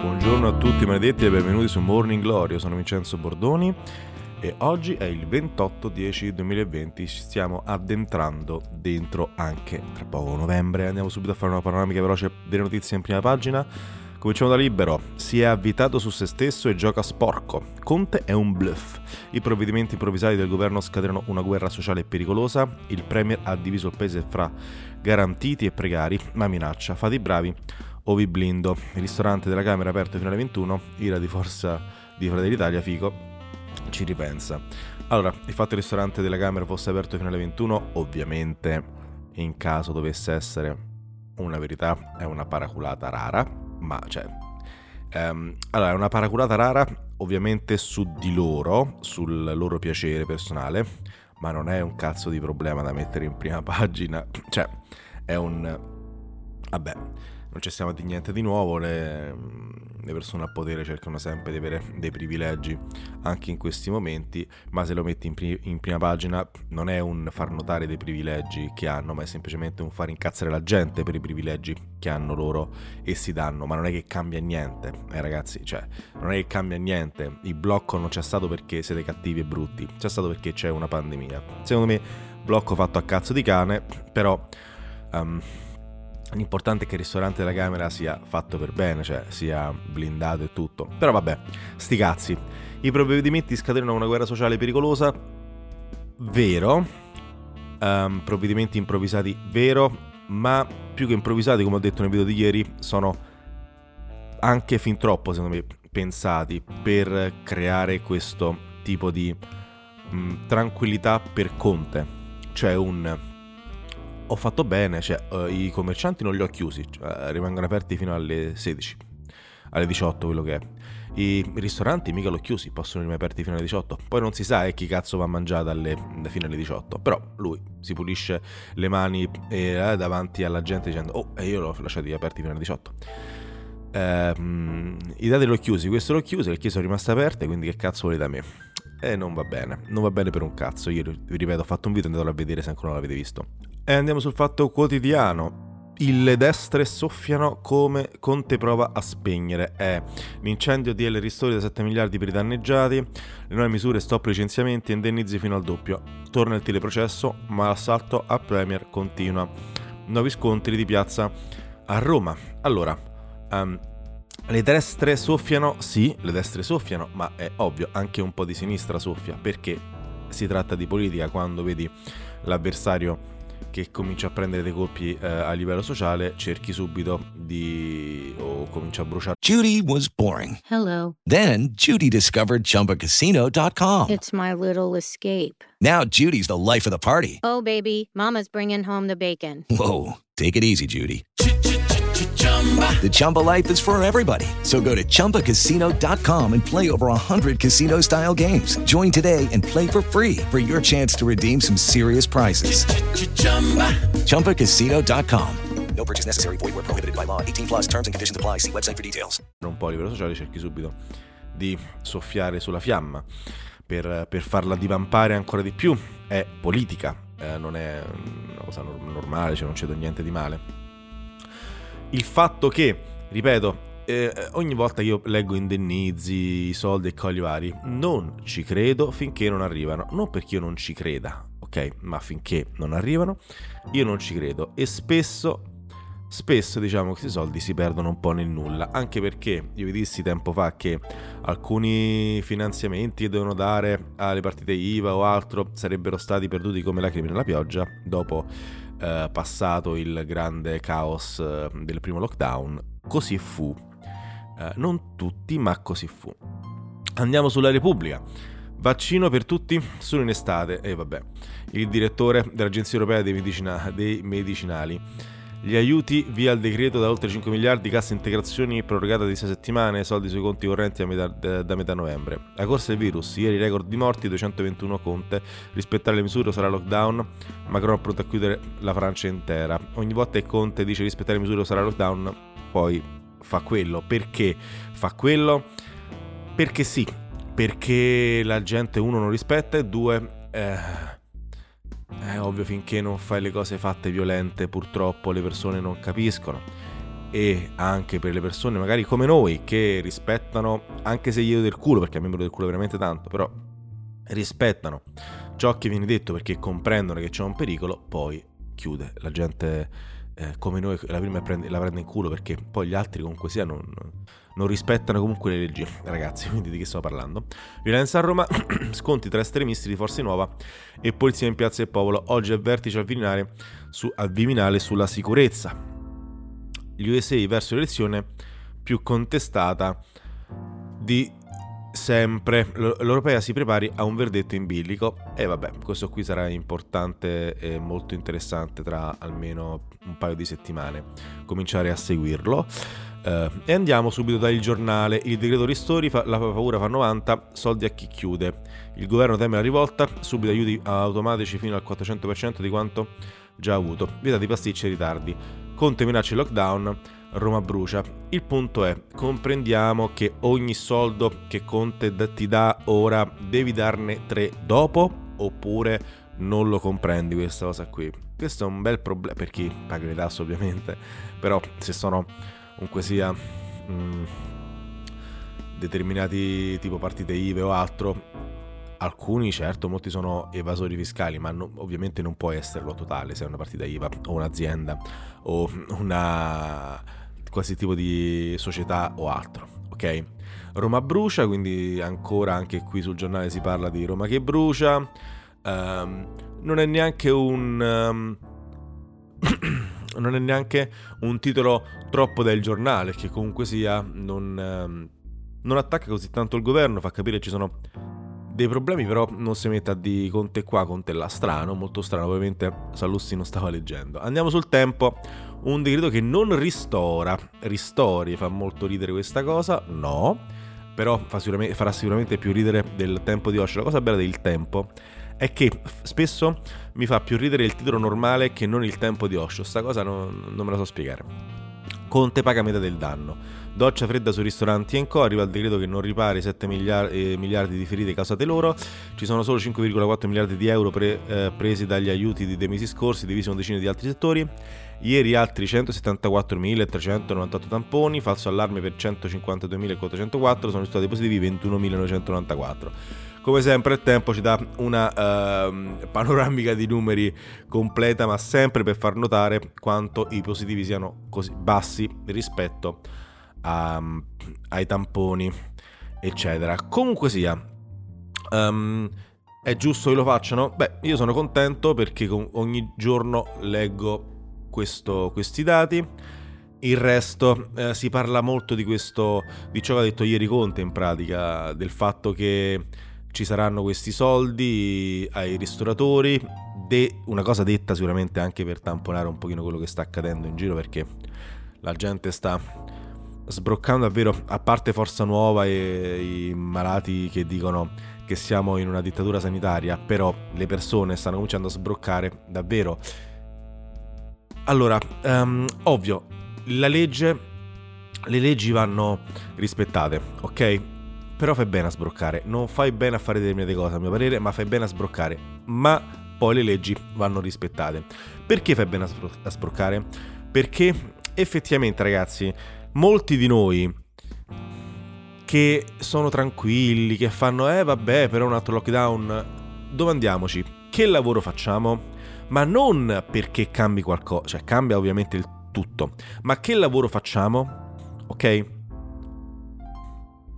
Buongiorno a tutti maledetti e benvenuti su Morning Glory. Io sono Vincenzo Bordoni e oggi è il 28-10-2020, ci stiamo addentrando dentro anche tra poco novembre, andiamo subito a fare una panoramica veloce delle notizie in prima pagina. Cominciamo da libero, si è avvitato su se stesso e gioca sporco. Conte è un bluff. I provvedimenti improvvisati del governo scatenano una guerra sociale pericolosa. Il Premier ha diviso il paese fra garantiti e precari, ma minaccia, fate i bravi o vi blindo. Il ristorante della Camera aperto fino alle 21, ira di forza di Fratelli d'Italia, fico, ci ripensa. Allora, il fatto che il ristorante della Camera fosse aperto fino alle 21, ovviamente, in caso dovesse essere una verità, è una paraculata rara, ma cioè... Um, allora, è una paraculata rara, ovviamente su di loro, sul loro piacere personale, ma non è un cazzo di problema da mettere in prima pagina. Cioè, è un... Vabbè, non ci stiamo di niente di nuovo, le, le, persone a potere cercano sempre di avere dei privilegi anche in questi momenti, ma se lo metti in, pri- in, prima pagina non è un far notare dei privilegi che hanno, ma è semplicemente un far incazzare la gente per i privilegi che hanno loro e si danno, ma non è che cambia niente, eh ragazzi, cioè non è che cambia niente, il blocco non c'è stato perché siete cattivi e brutti, c'è stato perché c'è una pandemia. Secondo me blocco fatto a cazzo di cane, però... Um, L'importante è che il ristorante della Camera sia fatto per bene, cioè sia blindato e tutto. Però vabbè, sti cazzi. I provvedimenti scatenano una guerra sociale pericolosa? Vero. Um, provvedimenti improvvisati? Vero. Ma più che improvvisati, come ho detto nel video di ieri, sono anche fin troppo, secondo me, pensati per creare questo tipo di mh, mm, tranquillità per Conte. Cioè un ho fatto bene, cioè uh, i commercianti non li ho chiusi, cioè, rimangono aperti fino alle 16, alle 18 quello che è. I ristoranti mica l'ho chiusi, possono rimanere aperti fino alle 18. Poi non si sa eh, chi cazzo va a mangiare dalle, fino alle 18. Però lui si pulisce le mani eh, davanti alla gente dicendo oh, e io l'ho lasciati aperti fino alle 18. Eh, I dati l'ho chiusi, questo l'ho chiuso, le chiese sono rimaste aperte, quindi che cazzo volete da me? E non va bene, non va bene per un cazzo. Io vi ripeto, ho fatto un video, andatelo a vedere se ancora non l'avete visto. E andiamo sul fatto quotidiano. Le destre soffiano come Conte prova a spegnere. È l'incendio di L ristori da 7 miliardi per i danneggiati, le nuove misure stop licenziamenti e indennizi fino al doppio. Torna il teleprocesso, ma l'assalto a Premier continua. Nuovi scontri di piazza a Roma. Allora, um, le destre soffiano? Sì, le destre soffiano, ma è ovvio, anche un po' di sinistra soffia, perché si tratta di politica quando vedi l'avversario che comincia a prendere dei colpi eh, a livello sociale, cerchi subito di o comincia a bruciare. Judy was boring. Hello. Then Judy discovered chumbacasino.com. It's my little escape. Now Judy's the life of the party. Oh baby, mama's bringing home the bacon. Whoa, take it easy Judy. The Chumba life is for everybody. So go to ChumbaCasino.com and play over 100 casino style games. Join today and play for free for your chance to redeem some serious prizes. Ch-ch-chumba. ChumbaCasino.com. No purchase necessary. Void where prohibited by law. 18 plus terms and conditions apply. See website for details. Un po' a livello sociale cerchi subito di soffiare sulla fiamma per, per farla divampare ancora di più. È politica, eh, non è una cosa normale, cioè non c'è niente di male il fatto che, ripeto, eh, ogni volta io leggo indennizi, soldi e cogli vari, non ci credo finché non arrivano. Non perché io non ci creda, ok? Ma finché non arrivano, io non ci credo. E spesso, spesso diciamo questi soldi si perdono un po' nel nulla. Anche perché io vi dissi tempo fa che alcuni finanziamenti che devono dare alle partite IVA o altro sarebbero stati perduti come lacrime nella pioggia dopo eh, passato il grande caos eh, del primo lockdown, così fu. Eh, non tutti, ma così fu. Andiamo sulla Repubblica. Vaccino per tutti solo in estate. E vabbè, il direttore dell'Agenzia Europea dei, Medicina- dei Medicinali Gli aiuti via il decreto da oltre 5 miliardi, cassa integrazioni prorogata di 6 settimane, soldi sui conti correnti metà, da metà novembre. La corsa del virus, ieri record di morti, 221 Conte, rispettare le misure sarà lockdown, Macron pronto a chiudere la Francia intera. Ogni volta che Conte dice rispettare le misure sarà lockdown, poi fa quello. Perché fa quello? Perché sì, perché la gente uno non rispetta e due... Eh, è ovvio, finché non fai le cose fatte violente, purtroppo le persone non capiscono. E anche per le persone magari come noi che rispettano, anche se do del culo, perché a me me del culo veramente tanto, però rispettano ciò che viene detto perché comprendono che c'è un pericolo, poi chiude. La gente eh, come noi la prima prende, la prende in culo perché poi gli altri comunque sia non, non rispettano comunque le leggi, ragazzi, quindi di che sto parlando? Violenza a Roma, sconti tra estremisti di Forza Nuova e polizia in Piazza del Popolo, oggi è vertice al Viminale, su, al Viminale sulla sicurezza. Gli USA verso l'elezione più contestata di sempre. l'Europea si prepari a un verdetto in bilico e vabbè questo qui sarà importante e molto interessante tra almeno un paio di settimane. Cominciare a seguirlo. Uh, e andiamo subito dal giornale. Il decreto ristori fa, la paura fa 90 soldi a chi chiude. Il governo teme la rivolta subito aiuti automatici fino al 400% di quanto già avuto. Vietati pasticci e ritardi. Conte minaccia il lockdown Roma brucia. Il punto è, comprendiamo che ogni soldo che Conte ti dà ora devi darne tre dopo oppure non lo comprendi questa cosa qui. Questo è un bel problema per chi paga le tasse ovviamente, però se sono comunque sia mh, mm, determinati tipo partite IVE o altro, alcuni certo, molti sono evasori fiscali, ma no, ovviamente non può esserlo totale se è una partita IVA o un'azienda o una qualsiasi tipo di società o altro, ok? Roma brucia, quindi ancora anche qui sul giornale si parla di Roma che brucia. Um, non è neanche un... Um, non è neanche un titolo troppo del giornale, che comunque sia non, um, non attacca così tanto il governo, fa capire che ci sono dei problemi, però non si metta di Conte qua, Conte là, strano, molto strano, ovviamente Sallussi non stava leggendo. Andiamo sul tempo, un decreto che non ristora, ristori, fa molto ridere questa cosa, no, però fa sicuramente, farà sicuramente più ridere del tempo di Osho. La cosa bella del tempo è che spesso mi fa più ridere il titolo normale che non il tempo di Osho, sta cosa non, non me la so spiegare. Conte paga metà del danno. Doccia fredda sui ristoranti e co, arriva il decreto che non ripara i 7 miliardi, eh, miliardi di ferite causate loro, ci sono solo 5,4 miliardi di euro pre, eh, presi dagli aiuti dei mesi scorsi, divisi in decine di altri settori. Ieri altri 174.398 tamponi, falso allarme per 152.404, sono stati positivi 21.994. Come sempre il tempo ci dà una uh, panoramica di numeri completa, ma sempre per far notare quanto i positivi siano così bassi rispetto a, ai tamponi, eccetera. Comunque sia, um, è giusto che lo facciano? Beh, io sono contento perché ogni giorno leggo questo, questi dati. Il resto eh, si parla molto di questo, di ciò che ha detto ieri Conte in pratica, del fatto che ci saranno questi soldi ai ristoratori, de- una cosa detta sicuramente anche per tamponare un pochino quello che sta accadendo in giro perché la gente sta sbroccando davvero, a parte Forza Nuova e i malati che dicono che siamo in una dittatura sanitaria, però le persone stanno cominciando a sbroccare davvero. Allora, um, ovvio, la legge, le leggi vanno rispettate, ok? Però fai bene a sbroccare, non fai bene a fare determinate cose a mio parere, ma fai bene a sbroccare, ma poi le leggi vanno rispettate. Perché fai bene a, sbro- a sbroccare? Perché effettivamente ragazzi, molti di noi che sono tranquilli, che fanno eh vabbè però un altro lockdown, domandiamoci che lavoro facciamo? Ma non perché cambi qualcosa, cioè cambia ovviamente il tutto, ma che lavoro facciamo? Ok?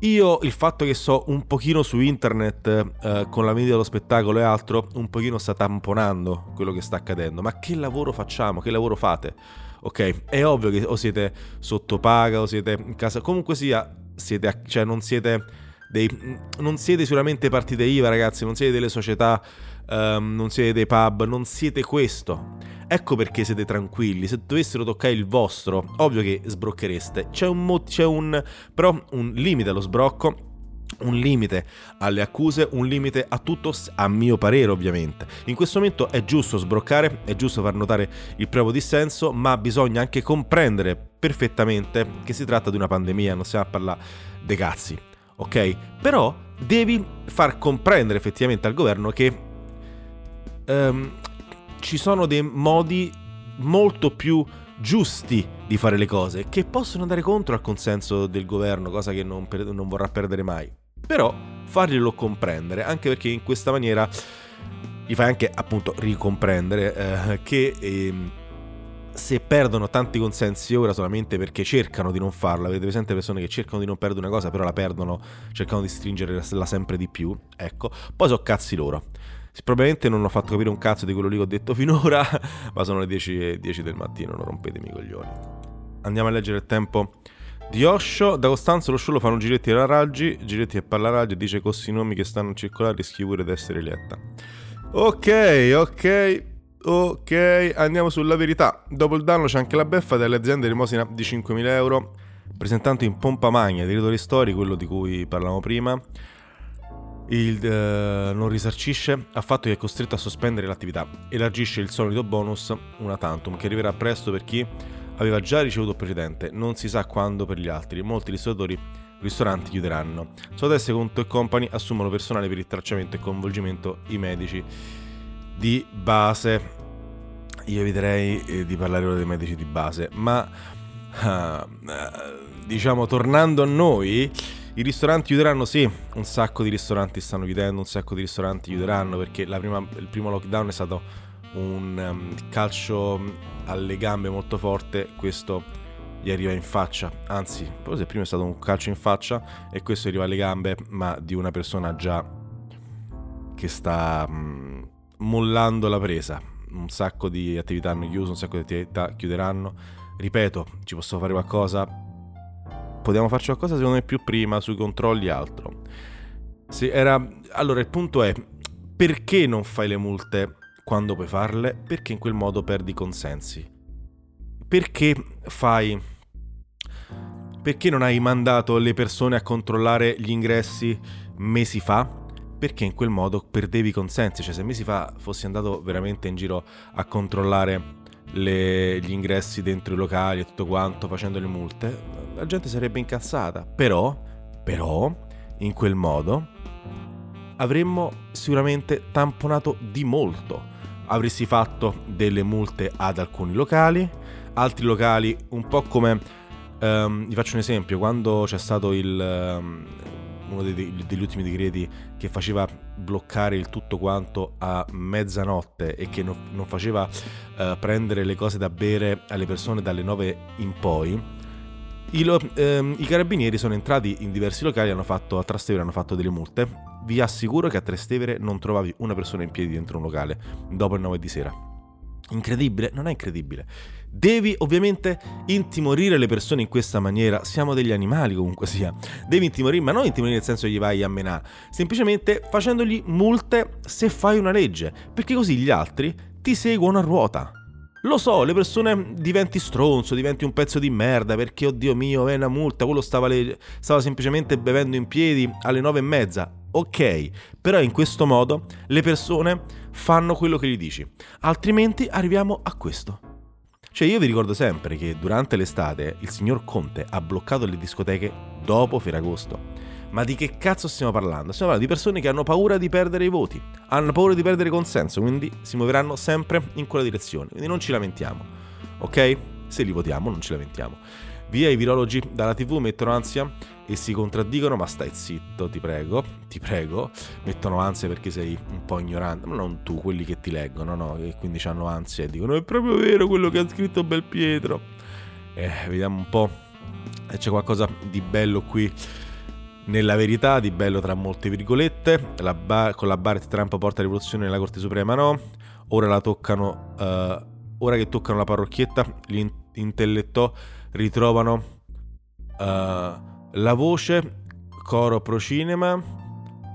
Io il fatto che so un pochino su internet eh, con la vendita dello spettacolo e altro, un pochino sta tamponando quello che sta accadendo. Ma che lavoro facciamo? Che lavoro fate? Ok, è ovvio che o siete sottopaga o siete in casa, comunque sia, siete, cioè non siete dei, non siete sicuramente partite IVA ragazzi, non siete delle società, um, non siete dei pub, non siete questo. Ecco perché siete tranquilli. Se dovessero toccare il vostro, ovvio che sbrocchereste. C'è un, mo- c'è un però un limite allo sbrocco un limite alle accuse, un limite a tutto, a mio parere ovviamente. In questo momento è giusto sbroccare, è giusto far notare il proprio dissenso, ma bisogna anche comprendere perfettamente che si tratta di una pandemia, non stiamo a parlare dei cazzi, ok? Però devi far comprendere effettivamente al governo che um, ci sono dei modi molto più giusti di fare le cose, che possono andare contro al consenso del governo, cosa che non, per, non vorrà perdere mai. Però farglielo comprendere, anche perché in questa maniera gli fai anche appunto ricomprendere eh, che eh, se perdono tanti consensi ora solamente perché cercano di non farlo, avete presente persone che cercano di non perdere una cosa però la perdono, cercano di stringerla sempre di più, ecco, poi so cazzi loro. Probabilmente non ho fatto capire un cazzo di quello lì che ho detto finora, ma sono le 10, 10 del mattino, non rompetemi i coglioni. Andiamo a leggere il tempo di Osho. Da Costanzo lo show lo fanno Giretti e Raggi, Giretti e parla Raggi dice questi nomi che stanno a circolare rischi pure di essere eletta. Ok, ok, ok, andiamo sulla verità. Dopo il danno c'è anche la beffa delle aziende rimosina di 5.000 euro, presentando in pompa magna, territori storici, quello di cui parlavamo prima il, eh, non risarcisce affatto che è costretto a sospendere l'attività. Elargisce il solito bonus una tantum che arriverà presto per chi aveva già ricevuto il precedente, non si sa quando per gli altri. Molti ristoratori ristoranti chiuderanno. Sodesse Conto e Company assumono personale per il tracciamento e coinvolgimento i medici di base. Io eviterei eh, di parlare ora dei medici di base, ma uh, diciamo tornando a noi, i ristoranti chiuderanno, sì, un sacco di ristoranti stanno chiudendo, un sacco di ristoranti chiuderanno perché prima, il primo lockdown è stato un um, calcio alle gambe molto forte, questo gli arriva in faccia, anzi, forse prima è stato un calcio in faccia e questo arriva alle gambe, ma di una persona già che sta um, mollando la presa. Un sacco di attività hanno chiuso, un sacco di attività chiuderanno. Ripeto, ci posso fare qualcosa? Potevamo farci qualcosa secondo me più prima sui controlli e altro. Era... Allora il punto è perché non fai le multe quando puoi farle? Perché in quel modo perdi consensi. Perché fai... Perché non hai mandato le persone a controllare gli ingressi mesi fa? Perché in quel modo perdevi consensi. Cioè se mesi fa fossi andato veramente in giro a controllare le, gli ingressi dentro i locali e tutto quanto facendo le multe, la gente sarebbe incazzata. Però, però, in quel modo avremmo sicuramente tamponato di molto. Avresti fatto delle multe ad alcuni locali, altri locali un po' come... Um, vi faccio un esempio, quando c'è stato il... Um, uno dei, degli ultimi decreti che faceva bloccare il tutto quanto a mezzanotte e che non, non faceva uh, prendere le cose da bere alle persone dalle 9 in poi, i, lo, ehm, I, carabinieri sono entrati in diversi locali hanno fatto, a Trastevere hanno fatto delle multe. Vi assicuro che a Trastevere non trovavi una persona in piedi dentro un locale dopo le 9 di sera. Incredibile? Non è incredibile. Devi ovviamente intimorire le persone in questa maniera, siamo degli animali comunque sia. Devi intimorire, ma non intimorire nel senso che gli vai a menare, semplicemente facendogli multe se fai una legge, perché così gli altri ti seguono a ruota. Lo so, le persone diventi stronzo, diventi un pezzo di merda perché, oddio mio, è una multa, quello stava, le... stava semplicemente bevendo in piedi alle nove e mezza. Ok, però in questo modo le persone fanno quello che gli dici, altrimenti arriviamo a questo. Cioè io vi ricordo sempre che durante l'estate il signor Conte ha bloccato le discoteche dopo Ferragosto. Ma di che cazzo stiamo parlando? Stiamo parlando di persone che hanno paura di perdere i voti, hanno paura di perdere consenso, quindi si muoveranno sempre in quella direzione. Quindi non ci lamentiamo, ok? Se li votiamo non ci lamentiamo. Via i virologi dalla tv mettono ansia e si contraddicono, ma stai zitto, ti prego, ti prego. Mettono ansia perché sei un po' ignorante, ma non tu, quelli che ti leggono, no? E quindi hanno ansia e dicono è proprio vero quello che ha scritto Belpietro. Eh, vediamo un po' se c'è qualcosa di bello qui nella verità, di bello tra molte virgolette. La bar- con la Barrett Trump porta rivoluzione nella Corte Suprema no. Ora la toccano, uh, ora che toccano la parrocchietta, gli in- ritrovano uh, la voce, coro pro cinema,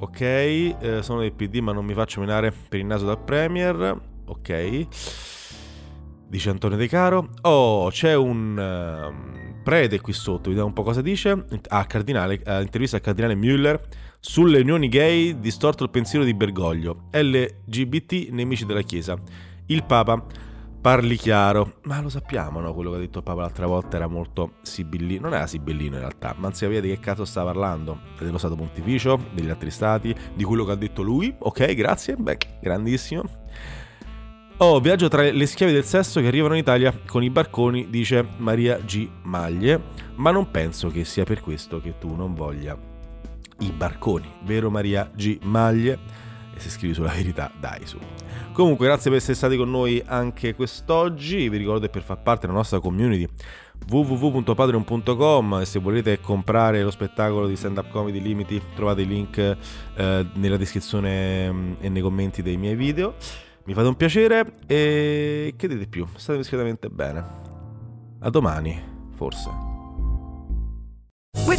ok, eh, sono del PD ma non mi faccio menare per il naso dal Premier, ok. dice Antonio De Caro. Oh, c'è un uh, prete qui sotto, vediamo un po' cosa dice. Ah, cardinale, uh, intervista al cardinale Müller sulle unioni gay, distorto il pensiero di Bergoglio. LGBT, nemici della Chiesa. Il Papa parli chiaro. Ma lo sappiamo, no? Quello che ha detto Papa l'altra volta era molto sibillino. Non era sibillino in realtà, ma non si capire di che cazzo sta parlando. Dello Stato Pontificio, degli altri stati, di quello che ha detto lui. Ok, grazie. Beh, grandissimo. Oh, viaggio tra le schiave del sesso che arrivano in Italia con i barconi, dice Maria G. Maglie, ma non penso che sia per questo che tu non voglia i barconi, vero Maria G. Maglie? Se scrivi sulla verità, dai su. Comunque, grazie per essere stati con noi anche quest'oggi. Vi ricordo che per far parte della nostra community www.patreon.com se volete comprare lo spettacolo di stand up comedy limiti trovate i link eh, nella descrizione mm, e nei commenti dei miei video mi fate un piacere e che dite più? State discretamente bene. A domani, forse.